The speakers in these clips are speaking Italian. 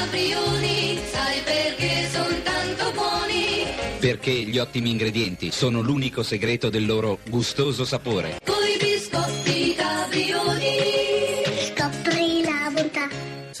caprioli, sai perché sono tanto buoni? Perché gli ottimi ingredienti sono l'unico segreto del loro gustoso sapore. Coi biscotti caprioli.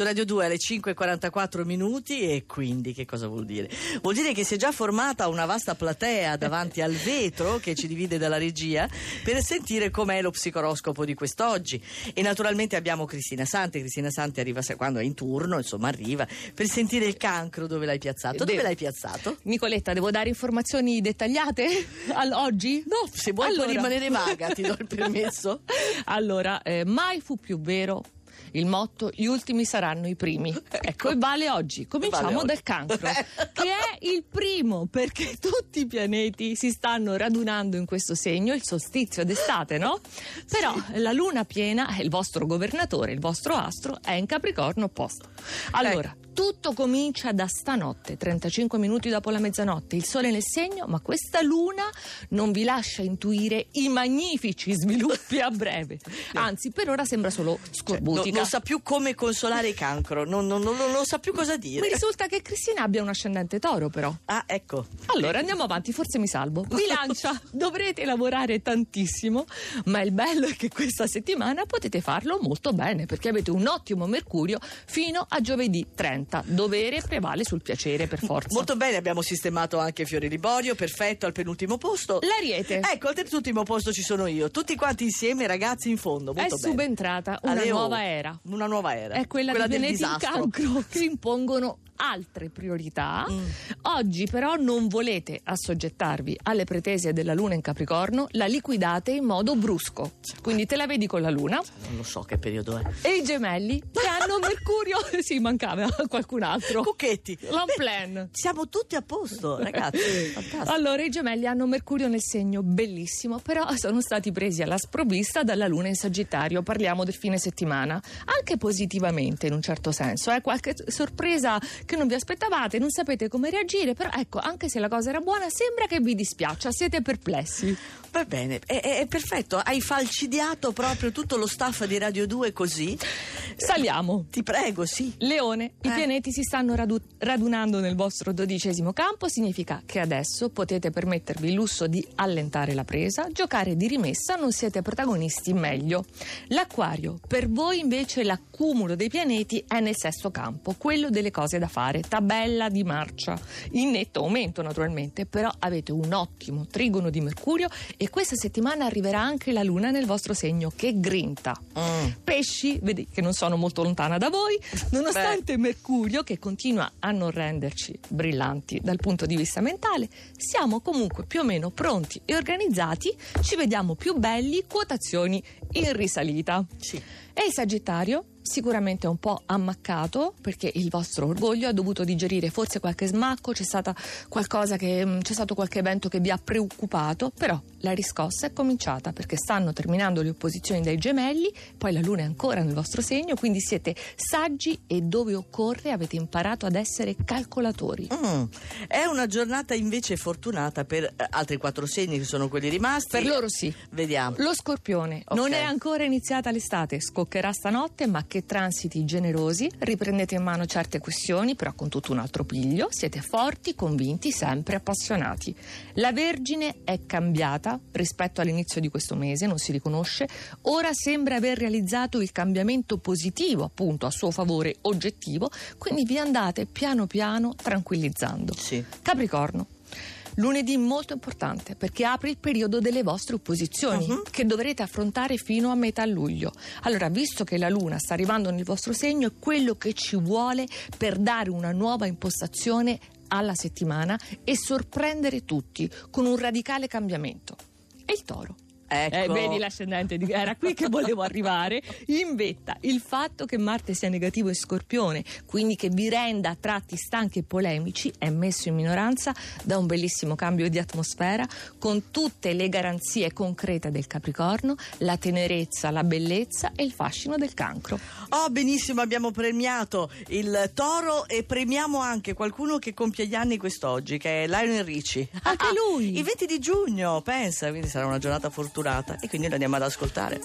Su Radio 2 alle 5.44 minuti e quindi che cosa vuol dire? Vuol dire che si è già formata una vasta platea davanti al vetro che ci divide dalla regia per sentire com'è lo psicoroscopo di quest'oggi e naturalmente abbiamo Cristina Santi, Cristina Santi arriva quando è in turno, insomma arriva per sentire il cancro dove l'hai piazzato. Dove Devo- l'hai piazzato? Nicoletta, devo dare informazioni dettagliate al- oggi? No, se vuoi Allora- rimanere vaga, ti do il permesso. allora, eh, mai fu più vero il motto gli ultimi saranno i primi. Ecco, e vale oggi. Cominciamo Vale dal cancro, che è il primo perché tutti i pianeti si stanno radunando in questo segno, il solstizio d'estate, no? Però la luna piena, il vostro governatore, il vostro astro, è in Capricorno opposto. Allora, tutto comincia da stanotte, 35 minuti dopo la mezzanotte, il sole nel segno, ma questa luna non vi lascia intuire i magnifici sviluppi a breve. Anzi, per ora sembra solo No- scorbutica. non sa più come consolare il cancro, non, non- non- non sa più cosa dire. Mi risulta che Cristina abbia un ascendente toro, però. Ah, ecco. Allora andiamo avanti, forse mi salvo. Bilancia, dovrete lavorare tantissimo, ma il bello è che questa settimana potete farlo molto bene perché avete un ottimo mercurio fino a giovedì 30. Dovere prevale sul piacere per forza. Molto bene, abbiamo sistemato anche Fiori Liborio, perfetto, al penultimo posto. L'Ariete Ecco, al terzultimo posto ci sono io, tutti quanti insieme, ragazzi in fondo. è Molto bene. subentrata una Aleo, nuova era. Una nuova era. È quella, del dei pianeti in cancro che impongono altre priorità. Mm. Oggi però non volete assoggettarvi alle pretese della Luna in Capricorno, la liquidate in modo brusco. Quindi te la vedi con la Luna Non lo so che periodo è. e i gemelli che hanno Mercurio. sì, mancava qualcun altro. Cucchetti. L'unplan. Siamo tutti a posto, ragazzi. Allora, i gemelli hanno Mercurio nel segno bellissimo, però sono stati presi alla sprovvista dalla Luna in Sagittario. Parliamo del fine settimana, anche positivamente in un certo senso. È qualche sorpresa che non vi aspettavate, non sapete come reagire, però ecco, anche se la cosa era buona, sembra che vi dispiaccia, siete perplessi. Va bene, è, è- è perfetto. Hai falcidiato proprio tutto lo staff di Radio 2 così. Saliamo. Ti prego, sì. Leone, i Eh. pianeti si stanno radu- radunando nel vostro dodicesimo campo, significa che adesso potete permettervi il lusso di allentare la presa, giocare di rimessa, non siete protagonisti meglio. L'acquario, per voi invece l'accumulo dei pianeti è nel sesto campo, quello delle cose da fare, tabella di marcia, in netto aumento naturalmente, però avete un ottimo trigono di Mercurio e questa settimana arriverà anche la luna nel vostro segno che grinta. Mm. Pesci, vedi che non sono molto lontana da voi, nonostante Mercurio, che continua a non renderci brillanti dal punto di vista mentale, siamo comunque più o meno pronti e organizzati, ci vediamo più belli, quotazioni in risalita. Sì. E il Sagittario? Sicuramente un po' ammaccato perché il vostro orgoglio ha dovuto digerire forse qualche smacco, c'è stata qualcosa che c'è stato qualche evento che vi ha preoccupato, però la riscossa è cominciata perché stanno terminando le opposizioni dai gemelli, poi la luna è ancora nel vostro segno, quindi siete saggi e dove occorre avete imparato ad essere calcolatori. Mm. È una giornata invece fortunata per eh, altri quattro segni che sono quelli rimasti. Per loro sì. Vediamo. Lo scorpione, Ok. non è ancora iniziata l'estate, scoccherà stanotte, ma che transiti generosi, riprendete in mano certe questioni, però con tutto un altro piglio, siete forti, convinti, sempre appassionati. La Vergine è cambiata rispetto all'inizio di questo mese, non si riconosce, ora sembra aver realizzato il cambiamento positivo, appunto, a suo favore oggettivo, quindi vi andate piano piano tranquillizzando. Sì. Capricorno. Lunedì molto importante perché apre il periodo delle vostre opposizioni Mhm. che dovrete affrontare fino a metà luglio. Allora, visto che la Luna sta arrivando nel vostro segno, è quello che ci vuole per dare una nuova impostazione alla settimana e sorprendere tutti con un radicale cambiamento. E il toro. Ecco. Eh, vedi l'ascendente di era qui che volevo arrivare. In vetta, il fatto che Marte sia negativo in Scorpione, quindi che vi renda a tratti stanchi e polemici, è messo in minoranza da un bellissimo cambio di atmosfera con tutte le garanzie concrete del Capricorno, la tenerezza, la bellezza e il fascino del cancro. Oh, benissimo, abbiamo premiato il toro e premiamo anche qualcuno che compie gli anni quest'oggi, che è Lionel Ricci. Anche lui. Il 20 di giugno, pensa, quindi sarà una giornata fortunata e quindi lo andiamo ad ascoltare.